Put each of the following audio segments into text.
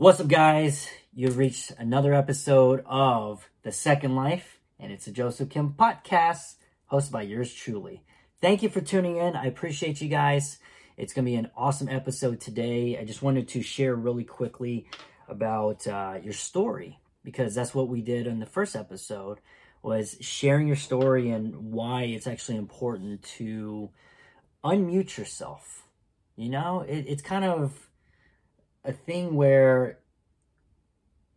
What's up, guys? You've reached another episode of The Second Life, and it's a Joseph Kim podcast hosted by yours truly. Thank you for tuning in. I appreciate you guys. It's going to be an awesome episode today. I just wanted to share really quickly about uh, your story because that's what we did in the first episode was sharing your story and why it's actually important to unmute yourself. You know, it, it's kind of a thing where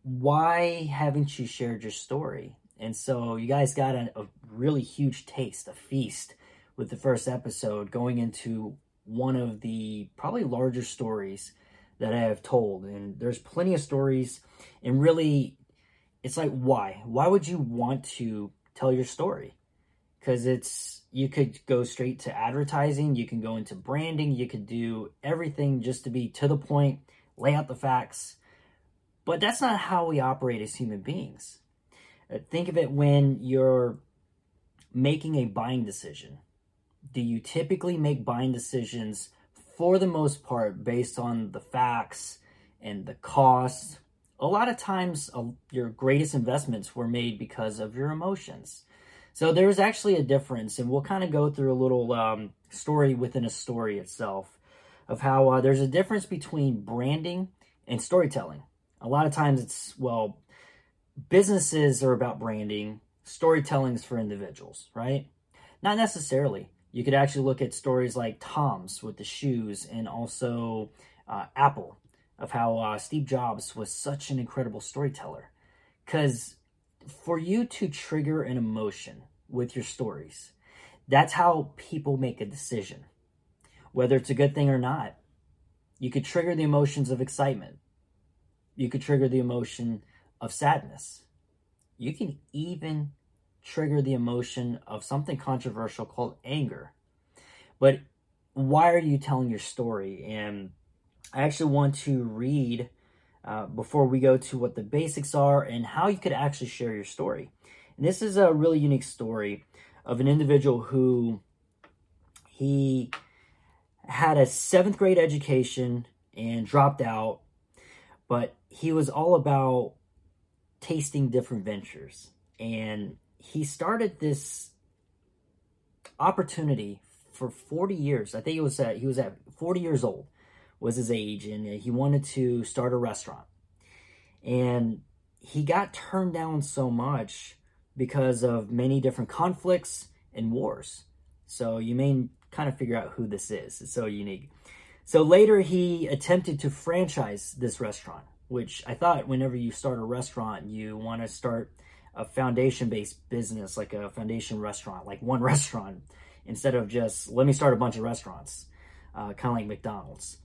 why haven't you shared your story? And so you guys got a, a, really huge taste, a feast with the first episode going into one of the probably larger stories that I have told. And there's plenty of stories and really it's like why? Why would you want to tell your story? Because it's you could go straight to advertising, you can go into branding, you could do everything just to be to the point lay out the facts. But that's not how we operate as human beings. Uh, think of it when you're making a buying decision. Do you typically make buying decisions for the most part based on the facts and the cost? A lot of times, uh, your greatest investments were made because of your emotions. So there's actually a difference, and we'll kind of go through a little um, story within a story itself of how uh, there's a difference between branding and storytelling. A lot of times it's, well, businesses are about branding, storytelling is for individuals, right? Not necessarily. You could actually look at stories like Tom's with the shoes and also uh, Apple of how uh, Steve Jobs was such an incredible storyteller. Because for you to trigger an emotion with your stories, that's how people make a decision whether it's a good thing or not. You could trigger the emotions of excitement. You could trigger the emotion of sadness. You can even trigger the emotion of something controversial called anger. But why are you telling your story? And I actually want to read uh, before we go to what the basics are and how you could actually share your story. And this is a really unique story of an individual who he had a seventh grade education and dropped out, but he was all about tasting different ventures. And he started this opportunity for 40 years. I think it was he was at 40 years old was his age and he wanted to start a restaurant. And he got turned down so much because of many different conflicts and wars. So you may kind of figure out who this is. It's so unique. So later he attempted to franchise this restaurant, which I thought whenever you start a restaurant, you want to start a foundation based business, like a foundation restaurant, like one restaurant, instead of just let me start a bunch of restaurants, uh, kind of like McDonald's.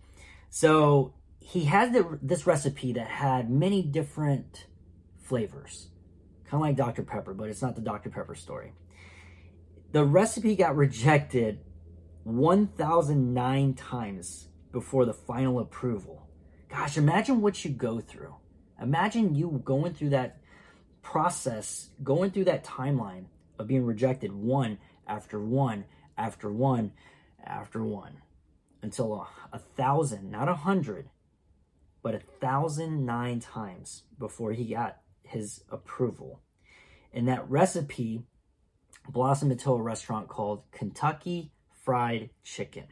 So he had the, this recipe that had many different flavors, kind of like Dr. Pepper, but it's not the Dr. Pepper story. The recipe got rejected 1,009 times before the final approval. Gosh, imagine what you go through. Imagine you going through that process, going through that timeline of being rejected one after one after one after one until a, a thousand, not a hundred, but a thousand nine times before he got his approval. And that recipe blossomed into a restaurant called Kentucky Fried Chicken,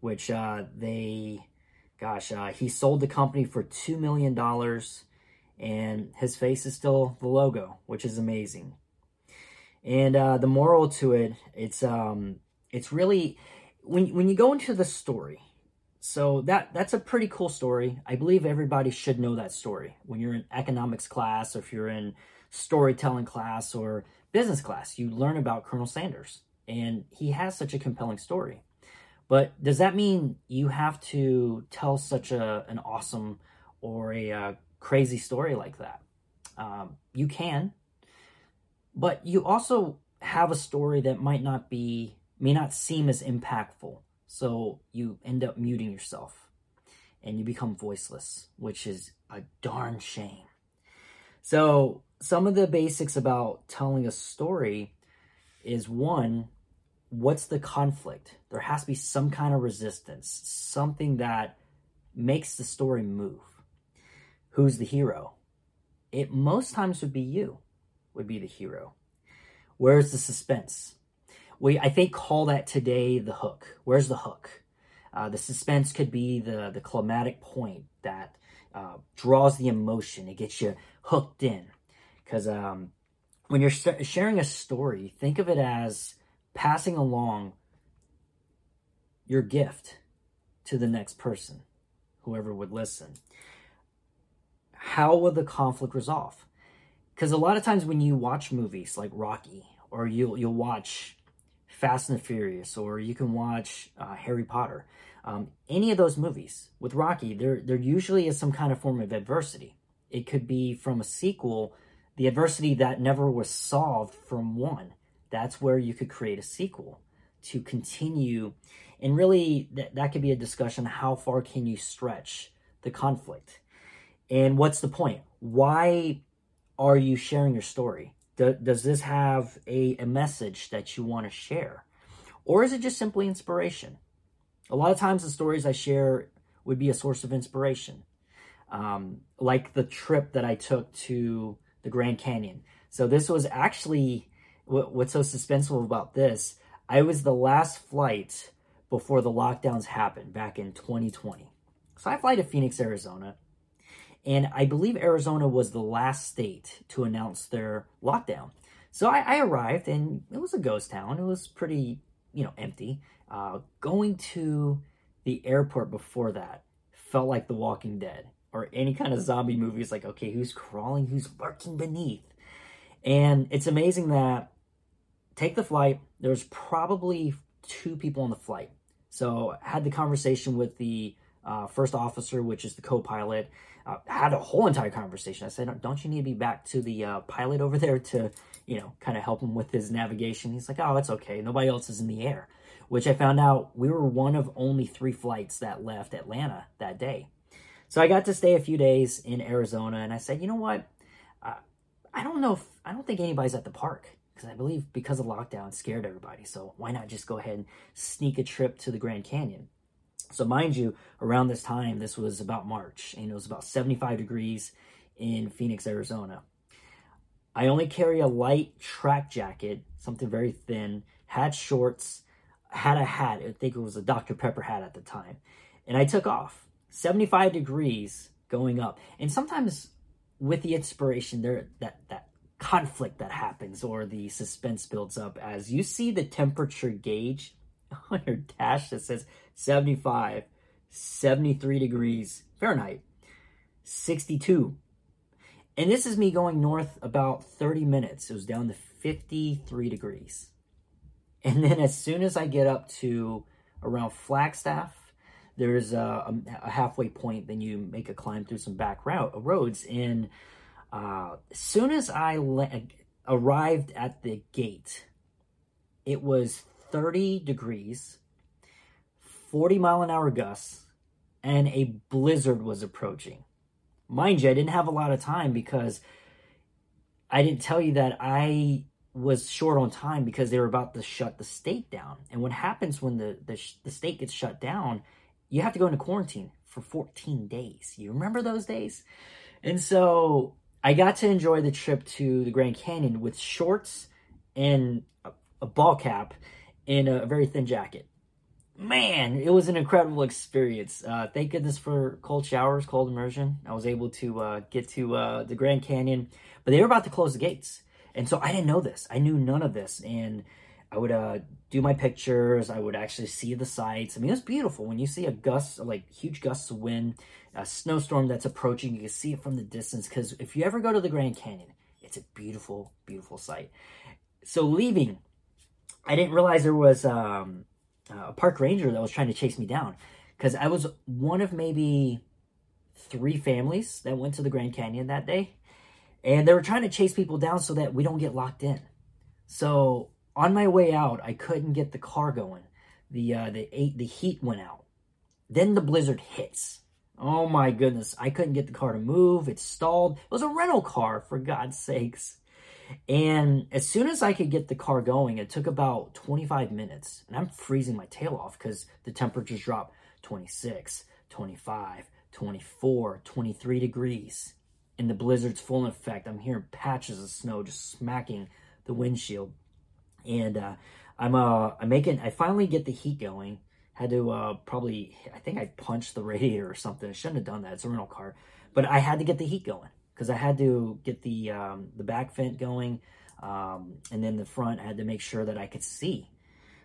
which uh, they, gosh, uh, he sold the company for $2 million and his face is still the logo, which is amazing. And uh, the moral to it, it's um, it's really when when you go into the story. So that that's a pretty cool story. I believe everybody should know that story. When you're in economics class, or if you're in storytelling class or business class, you learn about Colonel Sanders and he has such a compelling story. But does that mean you have to tell such a an awesome or a uh, crazy story like that? Um, you can, but you also have a story that might not be may not seem as impactful. So you end up muting yourself and you become voiceless, which is a darn shame. So some of the basics about telling a story is one what's the conflict? There has to be some kind of resistance, something that makes the story move. who's the hero? It most times would be you, would be the hero. Where's the suspense? We, I think, call that today the hook. Where's the hook? Uh, the suspense could be the, the climatic point that uh, draws the emotion. It gets you hooked in. Because um, when you're sharing a story, think of it as passing along your gift to the next person, whoever would listen. How will the conflict resolve? Because a lot of times when you watch movies like Rocky, or you'll you'll watch Fast and Furious, or you can watch uh, Harry Potter, um, any of those movies with Rocky, there there usually is some kind of form of adversity. It could be from a sequel, the adversity that never was solved from one. That's where you could create a sequel to continue, and really that that could be a discussion. How far can you stretch the conflict? And what's the point? Why are you sharing your story? Do, does this have a, a message that you want to share? Or is it just simply inspiration? A lot of times, the stories I share would be a source of inspiration. Um, like the trip that I took to the Grand Canyon. So, this was actually what, what's so suspenseful about this. I was the last flight before the lockdowns happened back in 2020. So, I fly to Phoenix, Arizona and I believe Arizona was the last state to announce their lockdown. So I, I arrived and it was a ghost town. It was pretty, you know, empty. Uh, going to the airport before that felt like The Walking Dead or any kind of zombie movie. Like, okay, who's crawling? Who's lurking beneath? And it's amazing that take the flight. There's probably two people on the flight. So I had the conversation with the uh, first officer, which is the co-pilot, uh, had a whole entire conversation. I said, "Don't you need to be back to the uh, pilot over there to, you know, kind of help him with his navigation?" He's like, "Oh, it's okay. Nobody else is in the air." Which I found out we were one of only three flights that left Atlanta that day. So I got to stay a few days in Arizona, and I said, "You know what? Uh, I don't know if I don't think anybody's at the park." Because I believe because of lockdown scared everybody. So why not just go ahead and sneak a trip to the Grand Canyon? So, mind you, around this time, this was about March, and it was about 75 degrees in Phoenix, Arizona. I only carry a light track jacket, something very thin, had shorts, had a hat. I think it was a Dr. Pepper hat at the time. And I took off. 75 degrees going up. And sometimes with the inspiration, there that that conflict that happens or the suspense builds up as you see the temperature gauge on your dash that says 75, 73 degrees Fahrenheit, 62. And this is me going north about 30 minutes. It was down to 53 degrees. And then as soon as I get up to around Flagstaff, there's a, a halfway point. Then you make a climb through some back route, roads. And uh, as soon as I le- arrived at the gate, it was 30 degrees, 40 mile an hour gusts, and a blizzard was approaching. Mind you, I didn't have a lot of time because I didn't tell you that I was short on time because they were about to shut the state down. And what happens when the, the, the state gets shut down, you have to go into quarantine for 14 days. You remember those days? And so I got to enjoy the trip to the Grand Canyon with shorts and a, ball cap and a very thin jacket. Man, it was an incredible experience. Uh, thank goodness for cold showers, cold immersion. I was able to uh, get to uh, the Grand Canyon, but they were about to close the gates. And so I didn't know this. I knew none of this. And I would uh, do my pictures. I would actually see the sights. I mean, it's beautiful when you see a gust, like huge gusts of wind, a snowstorm that's approaching. You can see it from the distance. Because if you ever go to the Grand Canyon, it's a beautiful, beautiful sight. So leaving I didn't realize there was um, a park ranger that was trying to chase me down because I was one of maybe three families that went to the Grand Canyon that day, and they were trying to chase people down so that we don't get locked in. So on my way out, I couldn't get the car going. The uh, the the heat went out. Then the blizzard hits. Oh my goodness! I couldn't get the car to move. It stalled. It was a rental car, for God's sakes. And as soon as I could get the car going, it took about 25 minutes. And I'm freezing my tail off because the temperatures drop 26, 25, 24, 23 degrees, and the blizzard's full in effect. I'm hearing patches of snow just smacking the windshield, and uh, I'm uh I'm making I finally get the heat going. Had to uh probably I think I punched the radiator or something. I shouldn't have done that. It's a rental car, but I had to get the heat going because I had to get the um, the back vent going, um, and then the front. I had to make sure that I could see.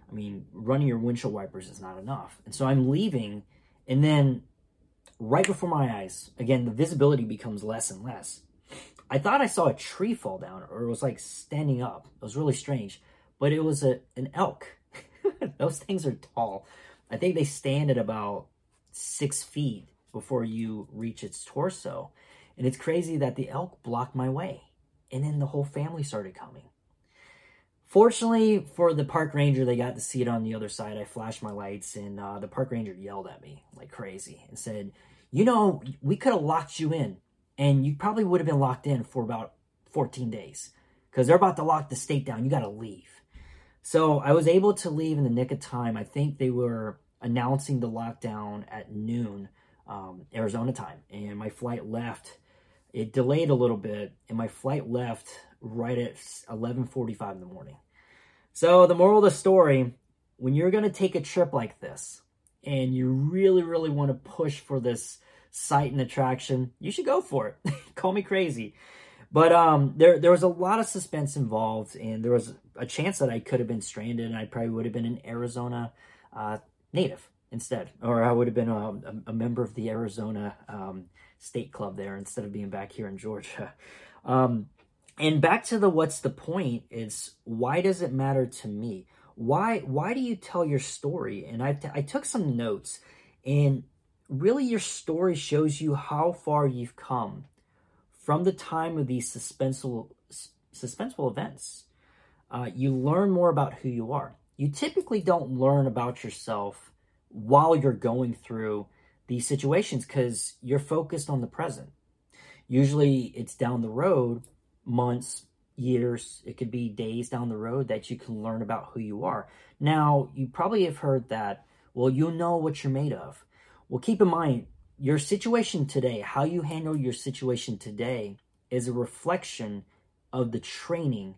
I mean, running your windshield wipers is not enough, and so I'm leaving, and then right before my eyes, again the visibility becomes less and less. I thought I saw a tree fall down, or it was like standing up. It was really strange, but it was a an elk. Those things are tall. I think they stand at about six feet before you reach its torso. And it's crazy that the elk blocked my way. And then the whole family started coming. Fortunately for the park ranger, they got to see it on the other side. I flashed my lights, and uh, the park ranger yelled at me like crazy and said, You know, we could have locked you in, and you probably would have been locked in for about 14 days because they're about to lock the state down. You got to leave. So I was able to leave in the nick of time. I think they were announcing the lockdown at noon, um, Arizona time, and my flight left it delayed a little bit, and my flight left right at 11:45 in the morning. So the moral of the story: when you're going to take a trip like this, and you really, really want to push for this sight and attraction, you should go for it. Call me crazy. But um, there there was a lot of suspense involved, and there was a chance that I could have been stranded, and I probably would have been an Arizona uh, native instead, or I would have been a, a, member of the Arizona um, State Club there instead of being back here in Georgia. Um, and back to the what's the point is why does it matter to me? Why why do you tell your story? And I, t- I took some notes, and really your story shows you how far you've come from the time of these suspenseful suspenseful events. Uh, you learn more about who you are. You typically don't learn about yourself while you're going through these situations because you're focused on the present. Usually it's down the road, months, years, it could be days down the road that you can learn about who you are. Now, you probably have heard that, well, you know what you're made of. Well, keep in mind, your situation today, how you handle your situation today, is a reflection of the training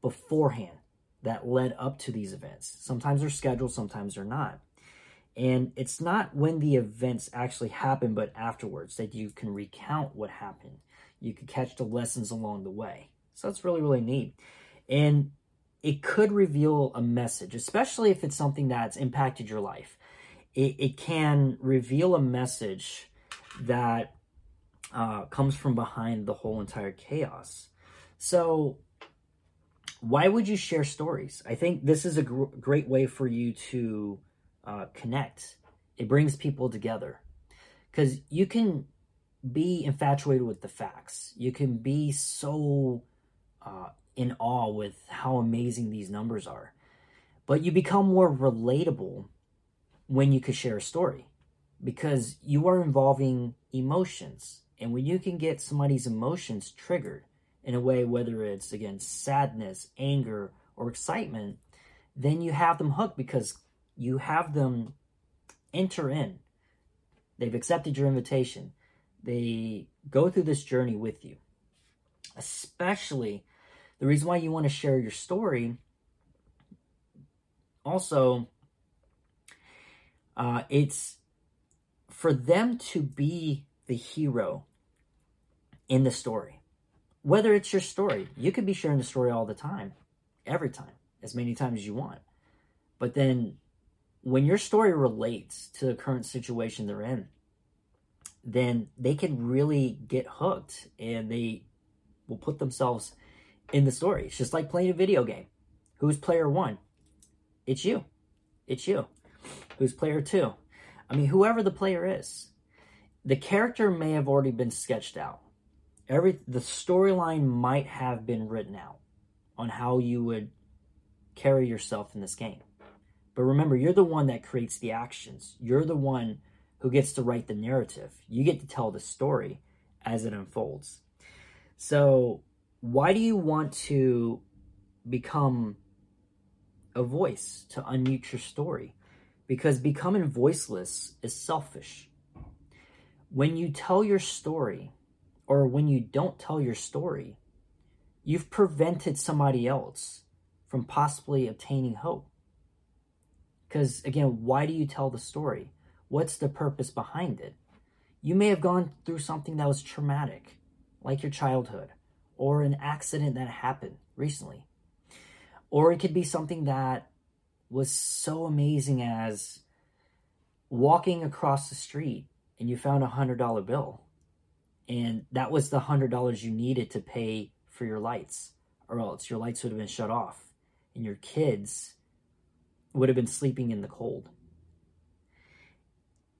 beforehand that led up to these events. Sometimes they're scheduled, sometimes they're not. And it's not when the events actually happen, but afterwards that you can recount what happened. You can catch the lessons along the way. So that's really, really neat. And it could reveal a message, especially if it's something that's impacted your life. It, it can reveal a message that uh, comes from behind the whole entire chaos. So, why would you share stories? I think this is a gr- great way for you to uh, connect. It brings people together because you can be infatuated with the facts. You can be so uh, in awe with how amazing these numbers are, but you become more relatable when you can share a story because you are involving emotions. And when you can get somebody's emotions triggered in a way, whether it's again sadness, anger, or excitement, then you have them hooked because you have them enter in. They've accepted your invitation. They go through this journey with you. Especially the reason why you want to share your story. Also, uh, it's for them to be the hero in the story. Whether it's your story, you could be sharing the story all the time, every time, as many times as you want. But then when your story relates to the current situation they're in, then they can really get hooked and they will put themselves in the story. It's just like playing a video game. Who's player one? It's you. It's you. Who's player two? I mean, whoever the player is, the character may have already been sketched out. Every the storyline might have been written out on how you would carry yourself in this game. But remember, you're the one that creates the actions. You're the one who gets to write the narrative. You get to tell the story as it unfolds. So, why do you want to become a voice to unmute your story? Because becoming voiceless is selfish. when you tell your story, or when you don't tell your story, you've prevented somebody else from possibly obtaining hope. Because again, why do you tell the story? What's the purpose behind it? You may have gone through something that was traumatic, like your childhood, or an accident that happened recently. Or it could be something that was so amazing as walking across the street and you found a hundred dollar bill. And that was the hundred dollars you needed to pay for your lights, or else your lights would have been shut off and your kids would have been sleeping in the cold.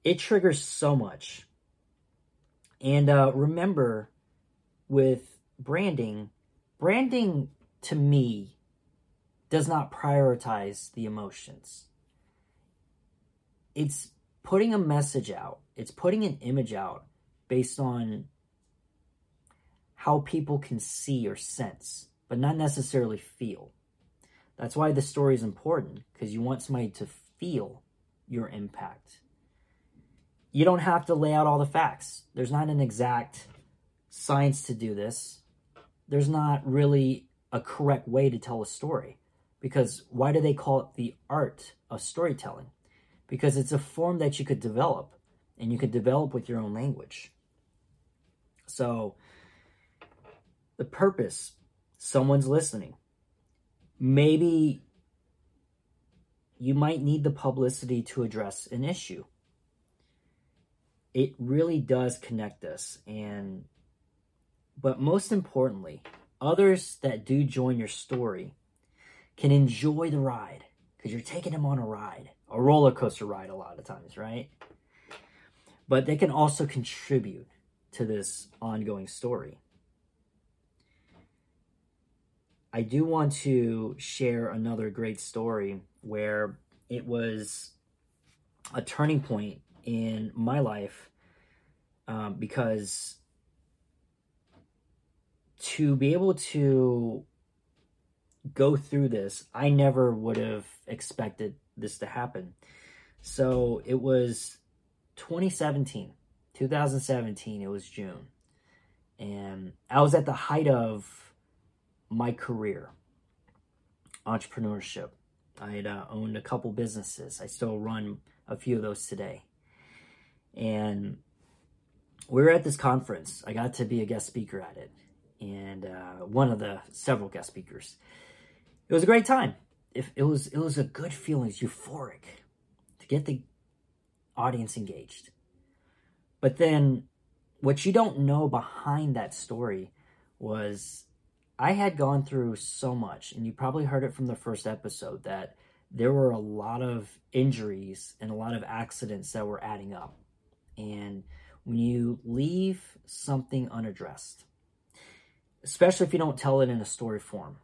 It triggers so much. And uh, remember, with branding, branding to me does not prioritize the emotions. It's putting a message out, it's putting an image out based on how people can see or sense, but not necessarily feel. That's why the story is important because you want somebody to feel your impact you don't have to lay out all the facts. There's not an exact science to do this. There's not really a correct way to tell a story. Because why do they call it the art of storytelling? Because it's a form that you could develop and you could develop with your own language. So, the purpose someone's listening. Maybe you might need the publicity to address an issue it really does connect us and but most importantly others that do join your story can enjoy the ride because you're taking them on a ride a roller coaster ride a lot of times right? But they can also contribute to this ongoing story. I do want to share another great story where it was a turning point in my life um, because to be able to go through this, I never would have expected this to happen. So it was 2017, 2017, it was June. And I was at the height of my career, entrepreneurship. I had uh, owned a couple businesses. I still run a few of those today. And we were at this conference. I got to be a guest speaker at it, and uh, one of the several guest speakers. It was a great time. If it was, it was a good feeling. It's euphoric to get the audience engaged. But then, what you don't know behind that story was I had gone through so much, and you probably heard it from the first episode that there were a lot of injuries and a lot of accidents that were adding up and when you leave something unaddressed, especially if you don't tell it in a story form,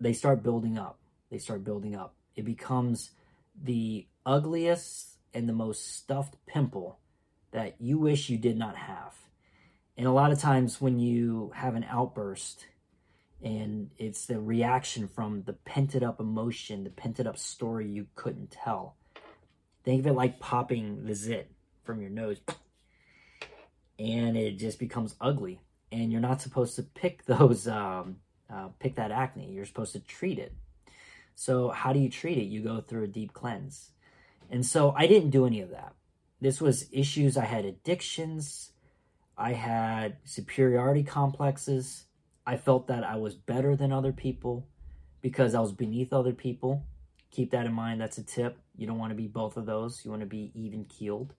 they start building up. They start building up. It becomes the ugliest and the most stuffed pimple that you wish you did not have. And a lot of times when you have an outburst and it's the reaction from the pented up emotion, the pented up story you couldn't tell. Think of it like popping the zit from your nose and it just becomes ugly and you're not supposed to pick those um, uh, pick that acne. You're supposed to treat it. So how do you treat it? You go through a deep cleanse. And so i didn't do any of that. This was issues. I had addictions. I had superiority complexes. I felt that i was better than other people because i was beneath other people. Keep that in mind. That's a tip. You don't want to be both of those. You want to be even keeled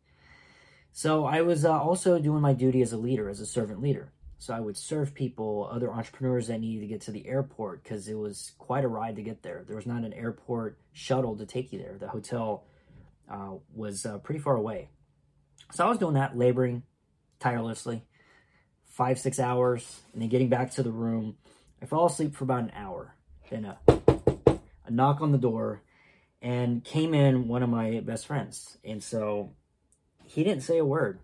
so I was uh, also doing my duty as a leader, as a servant leader. So I would serve people, other entrepreneurs that needed to get to the airport because it was quite a ride to get there. There was not an airport shuttle to take you there. The hotel uh, was uh, pretty far away. So I was doing that, laboring tirelessly, five, six hours, and then getting back to the room. I fell asleep for about an hour. Then a, a knock on the door, and came in one of my best friends. And so he didn't say a word.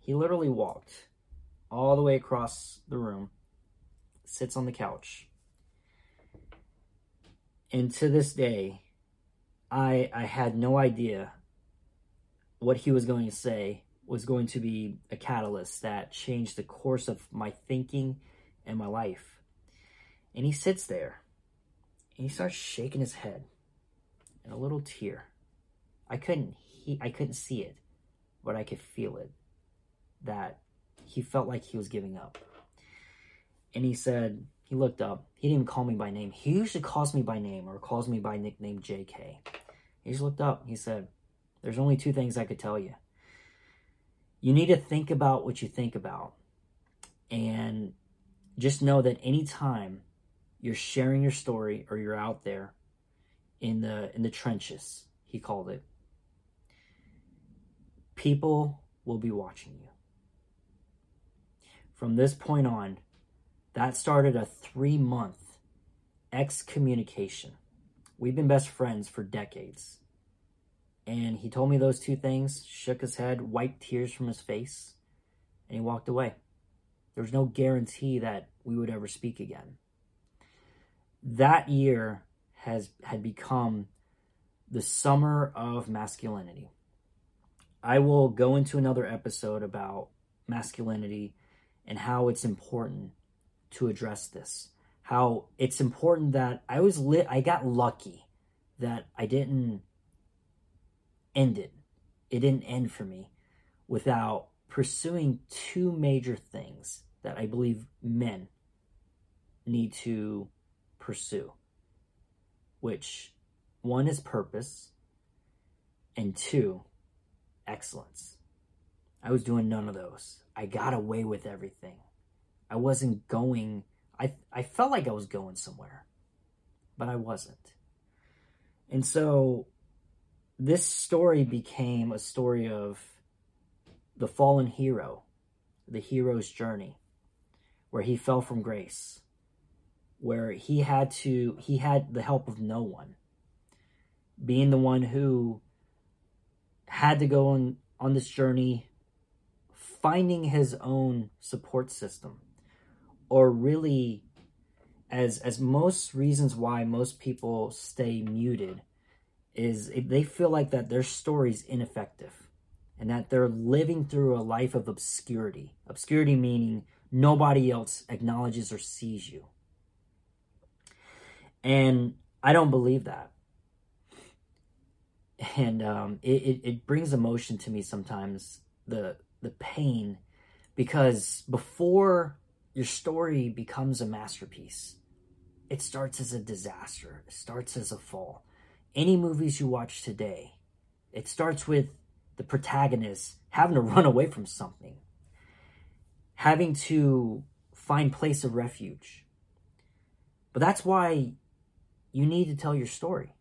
He literally walked all the way across the room, sits on the couch. And to this day, I I had no idea what he was going to say was going to be a catalyst that changed the course of my thinking and my life. And he sits there and he starts shaking his head and a little tear. I couldn't he I couldn't see it, but I could feel it. That he felt like he was giving up. And he said, he looked up. He didn't even call me by name. He usually calls me by name or calls me by nickname JK. He just looked up. He said, There's only two things I could tell you. You need to think about what you think about. And just know that anytime you're sharing your story or you're out there in the in the trenches, he called it, people will be watching you. From this point on, that started a three month excommunication. We've been best friends for decades. And he told me those two things, shook his head, wiped tears from his face, and he walked away. There was no guarantee that we would ever speak again. That year has had become the summer of masculinity. I will go into another episode about masculinity and how it's important to address this. How it's important that I was lit I got lucky that I didn't end it. It didn't end for me without pursuing two major things that I believe men need to pursue. Which one is purpose and two excellence. I was doing none of those. I got away with everything. I wasn't going, I, I felt like I was going somewhere, but I wasn't. And so this story became a story of the fallen hero, the hero's journey, where he fell from grace, where he had to, he had the help of no one, being the one who had to go on, on this journey, finding his own support system or really as as most reasons why most people stay muted is they feel like that their story's ineffective and that they're living through a life of obscurity. Obscurity meaning nobody else acknowledges or sees you. And i don't believe that. And um, it, it, it brings emotion to me sometimes the the pain because before your story becomes a masterpiece. It starts as a disaster, it starts as a fall. Any movies you watch today, it starts with the protagonist having to run away from something, having to find place of refuge. But that's why you need to tell your story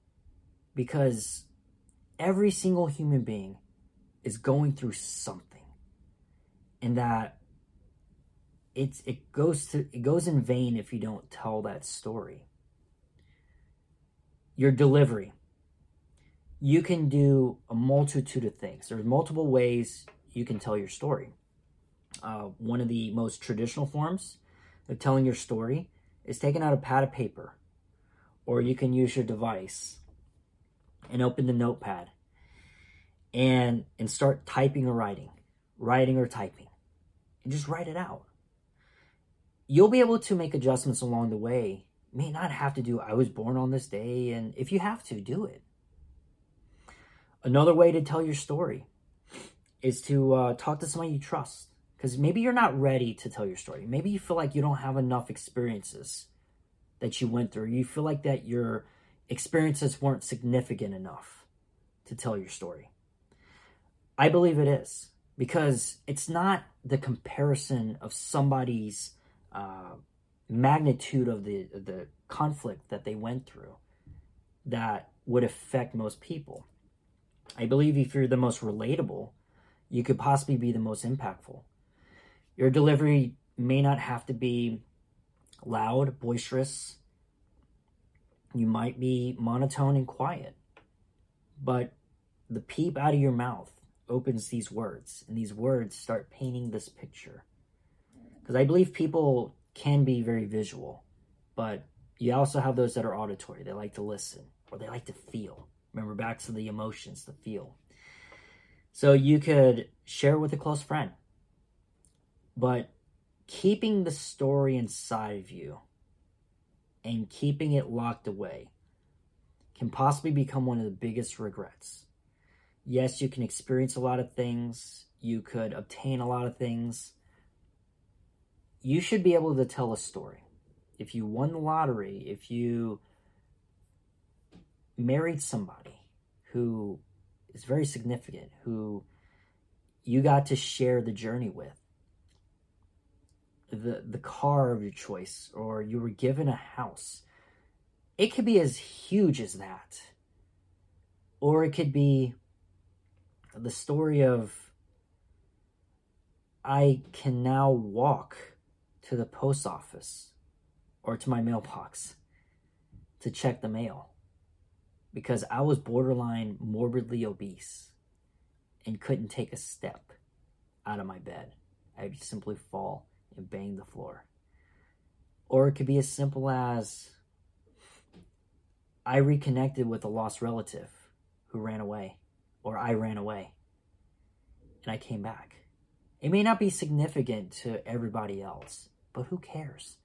because every single human being is going through something and that it's it goes to it goes in vain if you don't tell that story. Your delivery. You can do a multitude of things. There's multiple ways you can tell your story. Uh, one of the most traditional forms of telling your story is taking out a pad of paper, or you can use your device and open the notepad and and start typing or writing, writing or typing, and just write it out you'll be able to make adjustments along the way. You may not have to do I was born on this day, and if you have to, do it. Another way to tell your story is to uh, talk to somebody you trust. Because maybe you're not ready to tell your story. Maybe you feel like you don't have enough experiences that you went through. You feel like that your experiences weren't significant enough to tell your story. I believe it is because it's not the comparison of somebody's uh, magnitude of the the conflict that they went through that would affect most people. I believe if you're the most relatable, you could possibly be the most impactful. Your delivery may not have to be loud, boisterous. You might be monotone and quiet. But the peep out of your mouth opens these words, and these words start painting this picture because I believe people can be very visual, but you also have those that are auditory. They like to listen or they like to feel. Remember back to the emotions, the feel. So you could share with a close friend. But keeping the story inside of you and keeping it locked away can possibly become one of the biggest regrets. Yes, you can experience a lot of things, you could obtain a lot of things. You should be able to tell a story. If you won the lottery, if you married somebody who is very significant, who you got to share the journey with, the the car of your choice or you were given a house it could be as huge as that or it could be the story of i can now walk to the post office or to my mailbox to check the mail because i was borderline morbidly obese and couldn't take a step out of my bed i'd simply fall and bang the floor. Or it could be as simple as I reconnected with a lost relative who ran away, or I ran away, and I came back. It may not be significant to everybody else, but who cares?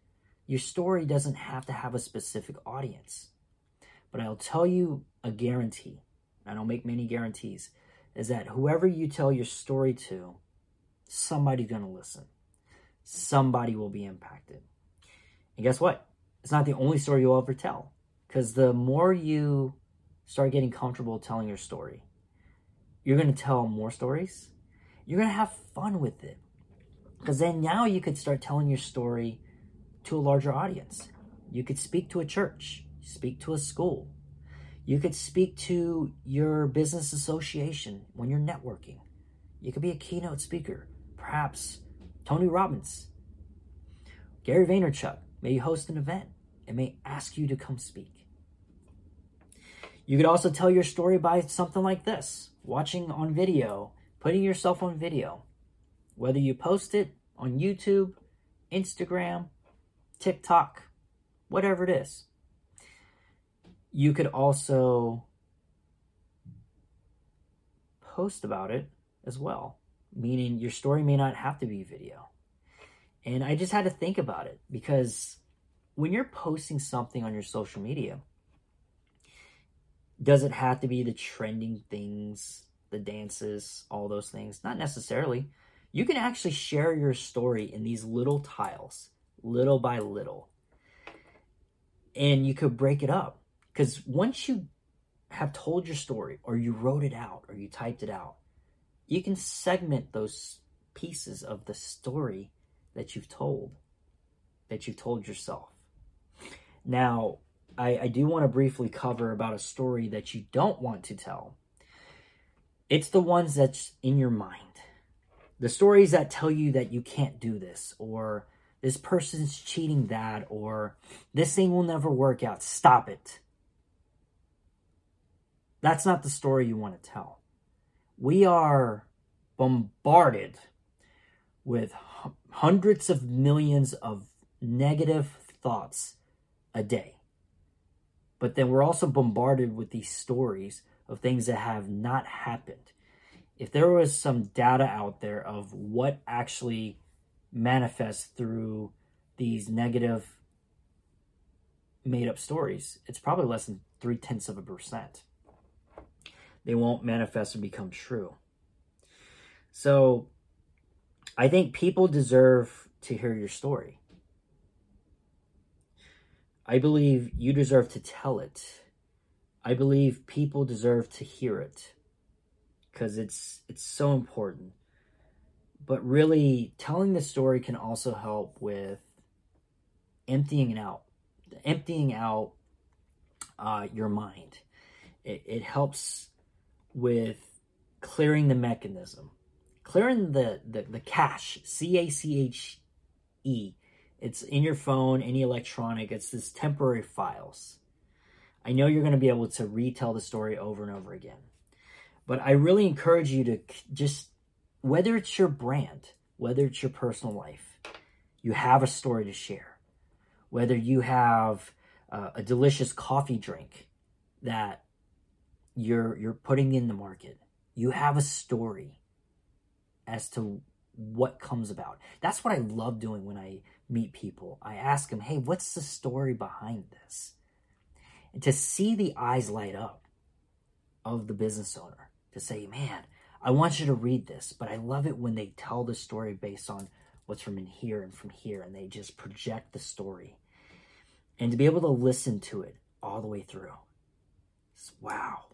Your story doesn't have to have a specific audience. But I'll tell you a guarantee, I don't make many guarantees, is that whoever you tell your story to, somebody's going to listen somebody will be impacted. And guess what? It's not the only story you'll ever tell. Because the more you start getting comfortable telling your story, you're going to tell more stories. You're going to have fun with it. Because then now you could start telling your story to a larger audience. You could speak to a church, speak to a school. You could speak to your business association when you're networking. You could be a keynote speaker. Perhaps Tony Robbins, Gary Vaynerchuk may host an event and may ask you to come speak. You could also tell your story by something like this watching on video, putting yourself on video, whether you post it on YouTube, Instagram, TikTok, whatever it is. You could also post about it as well meaning your story may not have to be video. And I just had to think about it because when you're posting something on your social media, does it have to be the trending things, the dances, all those things? Not necessarily. You can actually share your story in these little tiles, little by little. And you could break it up. Because once you have told your story, or you wrote it out, or you typed it out, you can segment those pieces of the story that you've told, that you've told yourself. Now, I, I do want to briefly cover about a story that you don't want to tell. It's the ones that's in your mind. The stories that tell you that you can't do this, or this person's cheating that, or this thing will never work out. Stop it. That's not the story you want to tell we are bombarded with hundreds of millions of negative thoughts a day. But then we're also bombarded with these stories of things that have not happened. If there was some data out there of what actually manifests through these negative made up stories, it's probably less than three tenths of a percent they won't manifest and become true. So I think people deserve to hear your story. I believe you deserve to tell it. I believe people deserve to hear it because it's it's so important. But really telling the story can also help with emptying it out, emptying out uh, your mind. It, it helps with clearing the mechanism, clearing the, the, the cache, C A C H E. It's in your phone, any electronic, it's this temporary files. I know you're going to be able to retell the story over and over again. But I really encourage you to just, whether it's your brand, whether it's your personal life, you have a story to share. Whether you have uh, a delicious coffee drink that you're you're putting in the market You have a story as to what comes about. That's what I love doing when I meet people. I ask them, hey, what's the story behind this? And to see the eyes light up of the business owner, to say, man, I want you to read this, but I love it when they tell the story based on what's from in here and from here, and they just project the story. And to be able to listen to it all the way through. Wow.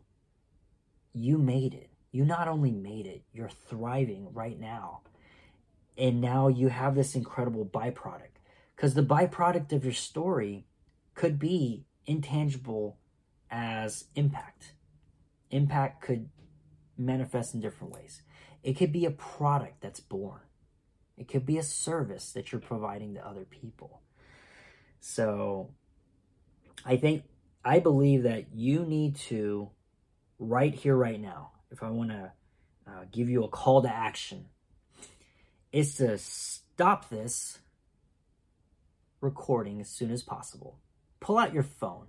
You made it. You not only made it, you're thriving right now. And now you have this incredible byproduct. Because the byproduct of your story could be intangible as impact. Impact could manifest in different ways. It could be a product that's born, it could be a service that you're providing to other people. So I think, I believe that you need to, right here, right now, if I want to uh, give you a call to action, is to stop this recording as soon as possible. Pull out your phone,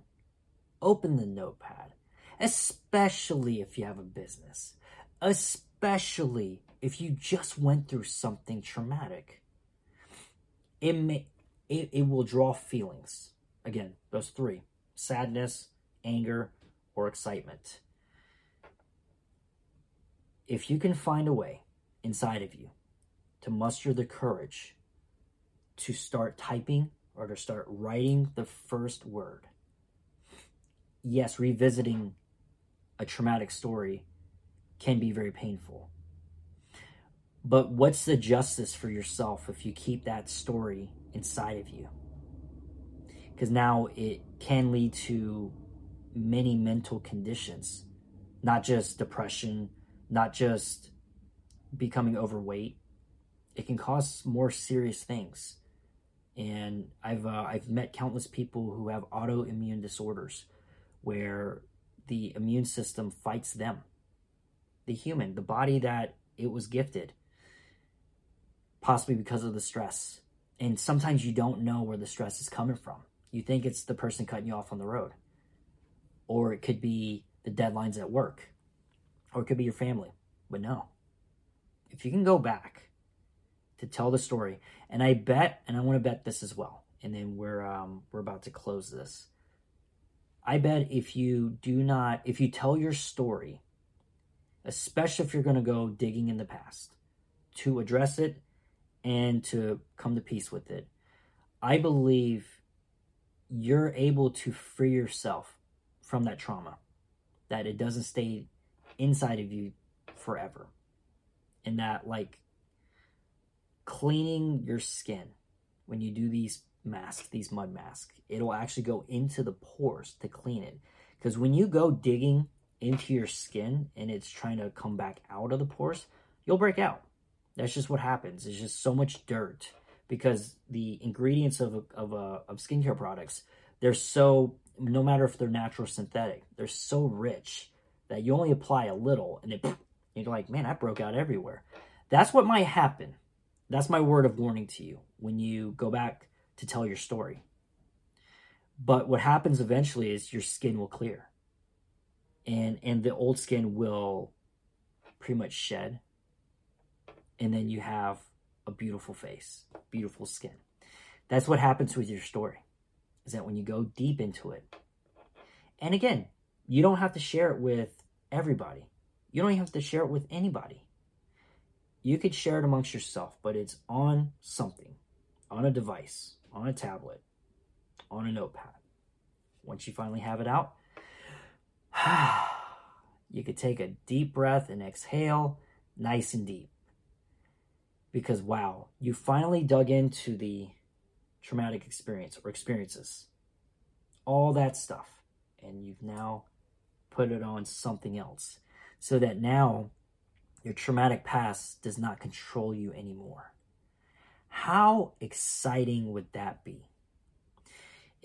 open the notepad, especially if you have a business, especially if you just went through something traumatic. It may it, it will draw feelings. Again, those three sadness, anger, or excitement. If you can find a way inside of you to muster the courage to start typing or to start writing the first word, yes, revisiting a traumatic story can be very painful. But what's the justice for yourself if you keep that story inside of you? Because now it can lead to many mental conditions, not just depression, not just becoming overweight. It can cause more serious things. And I've uh, I've met countless people who have autoimmune disorders, where the immune system fights them, the human, the body that it was gifted, possibly because of the stress. And sometimes you don't know where the stress is coming from. You think it's the person cutting you off on the road, or it could be the deadlines at work, or it could be your family. But no, if you can go back to tell the story, and I bet, and I want to bet this as well, and then we're um, we're about to close this. I bet if you do not, if you tell your story, especially if you're going to go digging in the past to address it and to come to peace with it, I believe you're able to free yourself from that trauma, that it doesn't stay inside of you forever. And that, like, cleaning your skin when you do these masks, these mud masks. It'll actually go into the pores to clean it. Because when you go digging into your skin and it's trying to come back out of the pores, you'll break out. That's just what happens. It's just so much dirt because the ingredients of of uh, of skincare products they're so no matter if they're natural or synthetic, they're so rich that you only apply a little and it you're like, man, I broke out everywhere. That's what might happen. That's my word of warning to you when you go back to tell your story. But what happens eventually is your skin will clear. And and the old skin will pretty much shed. And then you have a beautiful face, beautiful skin. That's what happens with your story. Is that when you go deep into it. And again, you don't have to share it with everybody. You don't even have to share it with anybody. You could share it amongst yourself, but it's on something, on a device on a tablet, on a notepad. Once you finally have it out, you could take a deep breath and exhale nice and deep. Because wow, you finally dug into the traumatic experience or experiences. All that stuff. And you've now put it on something else. So that now your traumatic past does not control you anymore. How exciting would that be?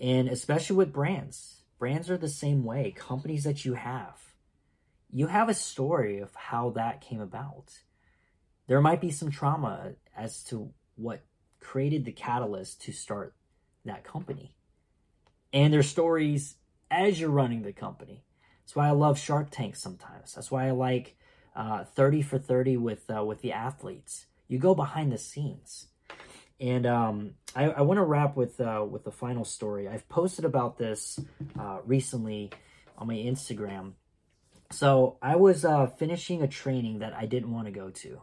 And especially with brands, brands are the same way. Companies that you have, you have a story of how that came about. There might be some trauma as to what created the catalyst to start that company. And there's stories as you're running the company. That's why I love Shark Tank sometimes. That's why I like uh, 30 for 30 with uh, with the athletes. You go behind the scenes. And um, I, I want to wrap with uh, with the final story. I've posted about this uh, recently on my Instagram. So I was uh, finishing a training that I didn't want to go to,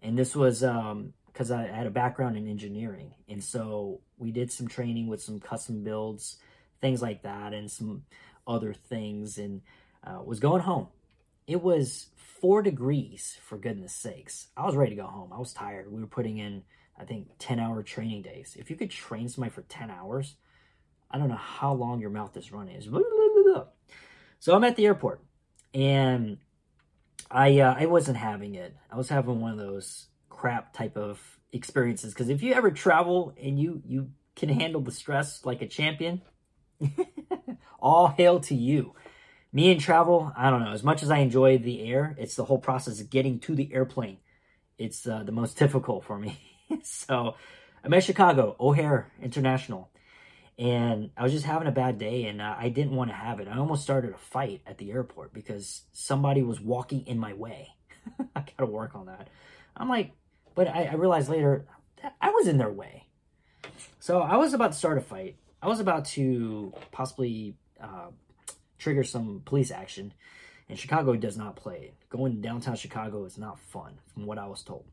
and this was because um, I had a background in engineering, and so we did some training with some custom builds, things like that, and some other things, and uh, was going home. It was four degrees, for goodness sakes. I was ready to go home. I was tired. We were putting in I think 10 hour training days. If you could train somebody for 10 hours, I don't know how long your mouth is running. So I'm at the airport and I uh, I wasn't having it. I was having one of those crap type of experiences because if you ever travel and you you can handle the stress like a champion, all hail to you. Me and travel, I don't know. As much as I enjoy the air, it's the whole process of getting to the airplane. It's uh, the most difficult for me. so I'm at Chicago, O'Hare International. And I was just having a bad day and uh, I didn't want to have it. I almost started a fight at the airport because somebody was walking in my way. I got to work on that. I'm like, but I, I realized later I was in their way. So I was about to start a fight. I was about to possibly uh, trigger some police action. And Chicago does not play it. Going downtown Chicago is not fun, from what I was told.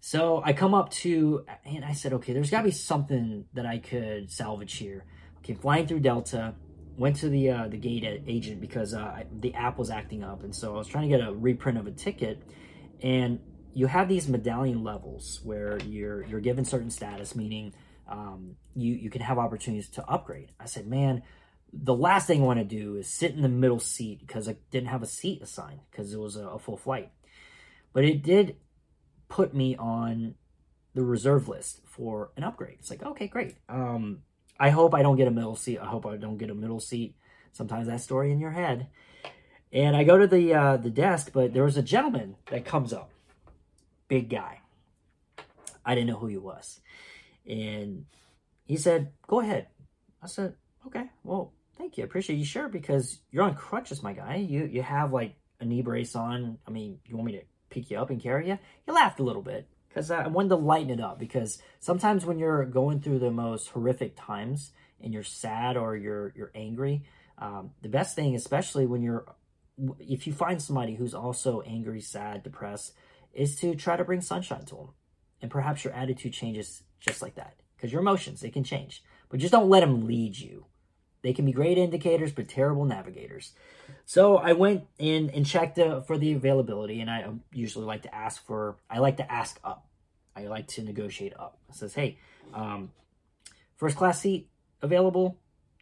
So I come up to, and I said, okay, there's got to be something that I could salvage here. Okay, flying through Delta, went to the uh, the gate agent because uh, the app was acting up, and so I was trying to get a reprint of a ticket, and you have these medallion levels where you're you're given certain status, meaning um, you you can have opportunities to upgrade. I said, man, the last thing I want to do is sit in the middle seat because I didn't have a seat assigned because it was a, a full flight, but it did put me on the reserve list for an upgrade. It's like, okay, great. Um, I hope I don't get a middle seat. I hope I don't get a middle seat. Sometimes that story in your head. And I go to the uh, the desk, but there was a gentleman that comes up, big guy. I didn't know who he was, and he said, "Go ahead." I said, "Okay, well, thank you. I appreciate you. Sure, because you're on crutches, my guy. You you have like a knee brace on. I mean, you want me to pick you up and carry you, he laughed a little bit because I wanted to lighten it up. Because sometimes when you're going through the most horrific times and you're sad or you're you're angry, um, the best thing, especially when you're if you find somebody who's also angry, sad, depressed, is to try to bring sunshine to them, and perhaps your attitude changes just like that. Because your emotions they can change, but just don't let them lead you. They can be great indicators, but terrible navigators. So I went in and checked uh, for the availability, and I usually like to ask for, I like to ask up. I like to negotiate up. It says, hey, um, first class seat available,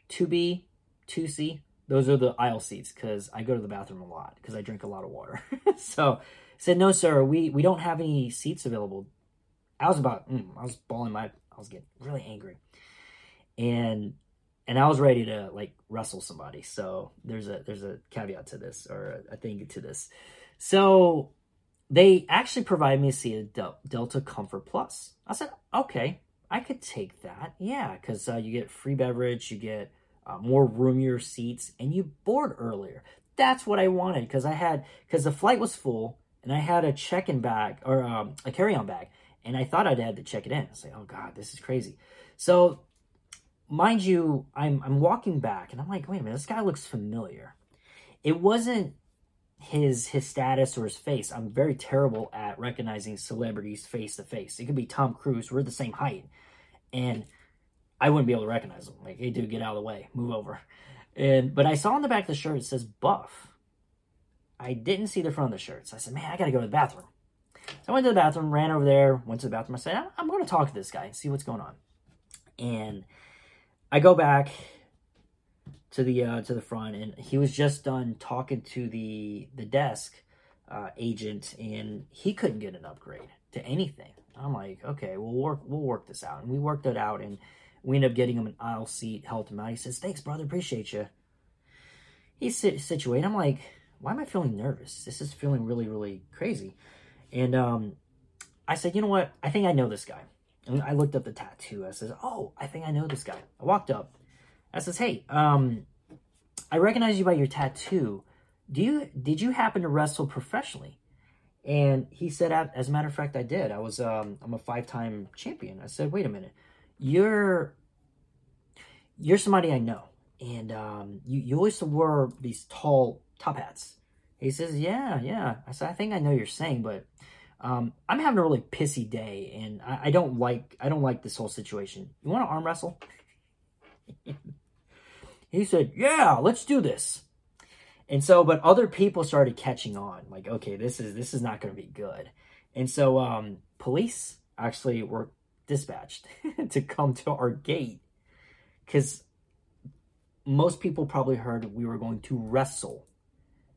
2B, 2C. Those are the aisle seats because I go to the bathroom a lot because I drink a lot of water. so I said, no, sir, we, we don't have any seats available. I was about, mm, I was bawling my, I was getting really angry. And and I was ready to like wrestle somebody. So there's a there's a caveat to this or a, a thing to this. So they actually provided me a seat of Del- Delta Comfort Plus. I said, okay, I could take that. Yeah, because uh, you get free beverage, you get uh, more roomier seats, and you board earlier. That's what I wanted because I had because the flight was full and I had a check-in bag or um, a carry-on bag, and I thought I'd had to check it in. I was like, oh god, this is crazy. So mind you, I'm I'm walking back and I'm like, wait a minute, this guy looks familiar. It wasn't his his status or his face. I'm very terrible at recognizing celebrities face to face. It could be Tom Cruise. We're the same height, and I wouldn't be able to recognize him. Like, hey, dude, get out of the way, move over. And but I saw on the back of the shirt it says Buff. I didn't see the front of the shirt, so I said, man, I gotta go to the bathroom. So I went to the bathroom, ran over there, went to the bathroom. I said, I'm going to talk to this guy and see what's going on. And I go back to the uh, to the front, and he was just done talking to the the desk uh, agent, and he couldn't get an upgrade to anything. I'm like, okay, we'll work we'll work this out, and we worked it out, and we ended up getting him an aisle seat, helped him out. He says, "Thanks, brother, appreciate you." He's situated. I'm like, why am I feeling nervous? This is feeling really really crazy, and um, I said, you know what? I think I know this guy. And I looked up the tattoo. I says, "Oh, I think I know this guy." I walked up. I says, "Hey, um, I recognize you by your tattoo. Do you did you happen to wrestle professionally?" And he said, as a matter of fact, I did. I was, um, I'm a five-time champion. I said, wait a minute, you're, you're somebody I know, and um, you, you always wore these tall top hats. He says, yeah, yeah. I said, I think I know you're saying, but um, I'm having a really pissy day, and I, I don't like, I don't like this whole situation. You want to arm wrestle? he said, yeah, let's do this. And so, but other people started catching on, like, okay, this is this is not going to be good. And so, um, police actually were dispatched to come to our gate because most people probably heard we were going to wrestle.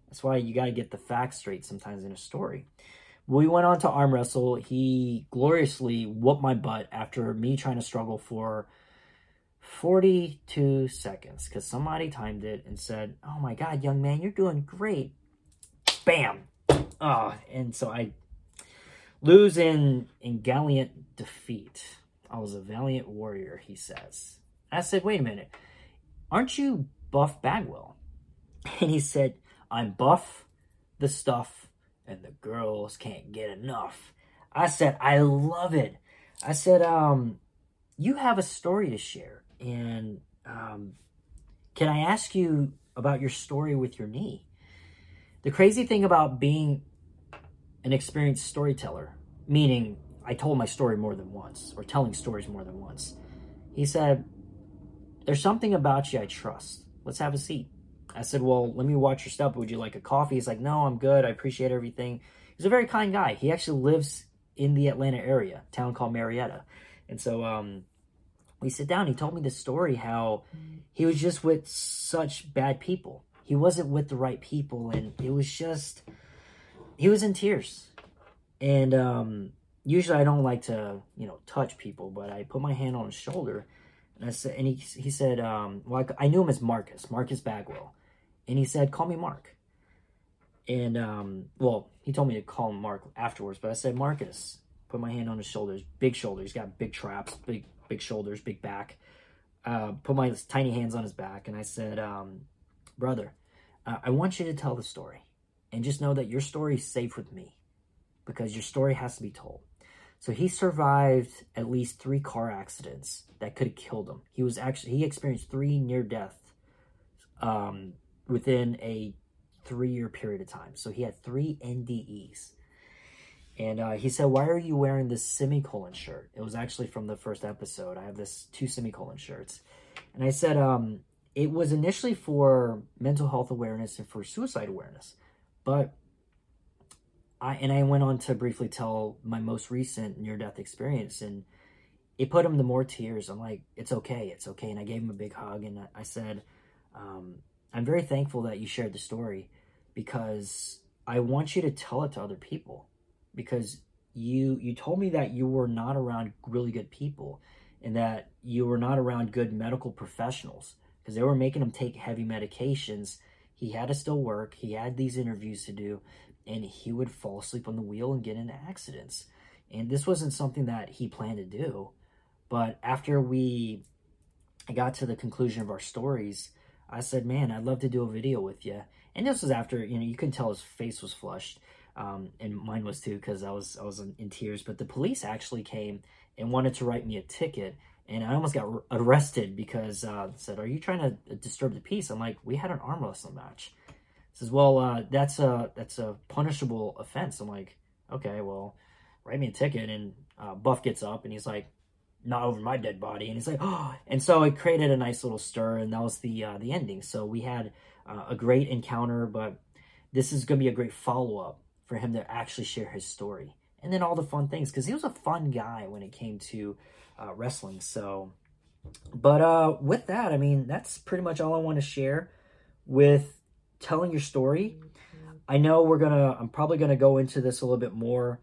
That's why you got to get the facts straight sometimes in a story. We went on to arm wrestle. He gloriously whooped my butt after me trying to struggle for 42 seconds because somebody timed it and said, Oh my God, young man, you're doing great. Bam. Oh, and so I lose in, in gallant defeat. I was a valiant warrior, he says. I said, Wait a minute. Aren't you Buff Bagwell? And he said, I'm Buff, the stuff, and the girls can't get enough. I said, I love it. I said, um, you have a story to share. And um, can I ask you about your story with your knee? The crazy thing about being an experienced storyteller, meaning I told my story more than once, or telling stories more than once, he said, There's something about you I trust. Let's have a seat. I said, Well, let me watch your stuff. Would you like a coffee? He's like, No, I'm good. I appreciate everything. He's a very kind guy. He actually lives in the Atlanta area, town called Marietta. And so um, we sit down. He told me the story how he was just with such bad people. He wasn't with the right people, and it was just he was in tears. And um, usually I don't like to you know touch people, but I put my hand on his shoulder, and I said, and he he said, um, well I, I knew him as Marcus, Marcus Bagwell, and he said, call me Mark. And um, well, he told me to call him Mark afterwards, but I said Marcus. Put my hand on his shoulders, big shoulders. He's got big traps, big big shoulders, big back. Uh, put my tiny hands on his back, and I said, um, Brother, uh, I want you to tell the story. And just know that your story is safe with me because your story has to be told. So he survived at least three car accidents that could have killed him. He was actually, he experienced three near death um, within a three year period of time. So he had three NDEs. And uh, he said, Why are you wearing this semicolon shirt? It was actually from the first episode. I have this two semicolon shirts. And I said, um, It was initially for mental health awareness and for suicide awareness. But I, and I went on to briefly tell my most recent near death experience. And it put him to more tears. I'm like, It's okay. It's okay. And I gave him a big hug. And I said, um, I'm very thankful that you shared the story because I want you to tell it to other people because you you told me that you were not around really good people and that you were not around good medical professionals because they were making him take heavy medications. He had to still work. He had these interviews to do and he would fall asleep on the wheel and get into accidents. And this wasn't something that he planned to do but after we got to the conclusion of our stories i said man i'd love to do a video with you and this was after you know you can tell his face was flushed um, and mine was too because I was I was in, in, tears. But the police actually came and wanted to write me a ticket, and I almost got arrested because uh, said, "Are you trying to disturb the peace?" I'm like, "We had an arm wrestling match." says, "Well, uh, that's a that's a punishable offense." I'm like, "Okay, well, write me a ticket." And uh, Buff gets up and he's like, "Not over my dead body," and he's like, "Oh!" And so it created a nice little stir, and that was the uh, the ending. So we had uh, a great encounter, but this is going to be a great follow up for him to actually share his story. And then all the fun things, because he was a fun guy when it came to uh, wrestling. So, but uh, with that, I mean, that's pretty much all I want to share with telling your story. I know we're gonna, I'm probably gonna go into this a little bit more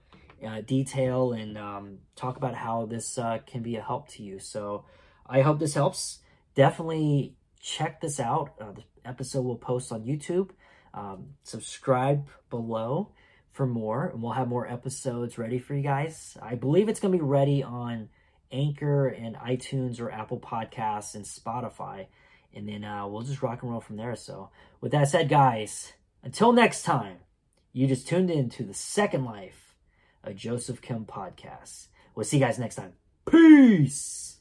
uh, detail and um, talk about how this uh, can be a help to you. So I hope this helps. Definitely check this out. Uh, the episode will post on YouTube. Um, subscribe below for more, and we'll have more episodes ready for you guys. I believe it's going to be ready on Anchor and iTunes or Apple Podcasts and Spotify. And then uh, we'll just rock and roll from there. So, with that said, guys, until next time, You just tuned in to the second life a Joseph Kim podcast. We'll see you guys next time. Peace.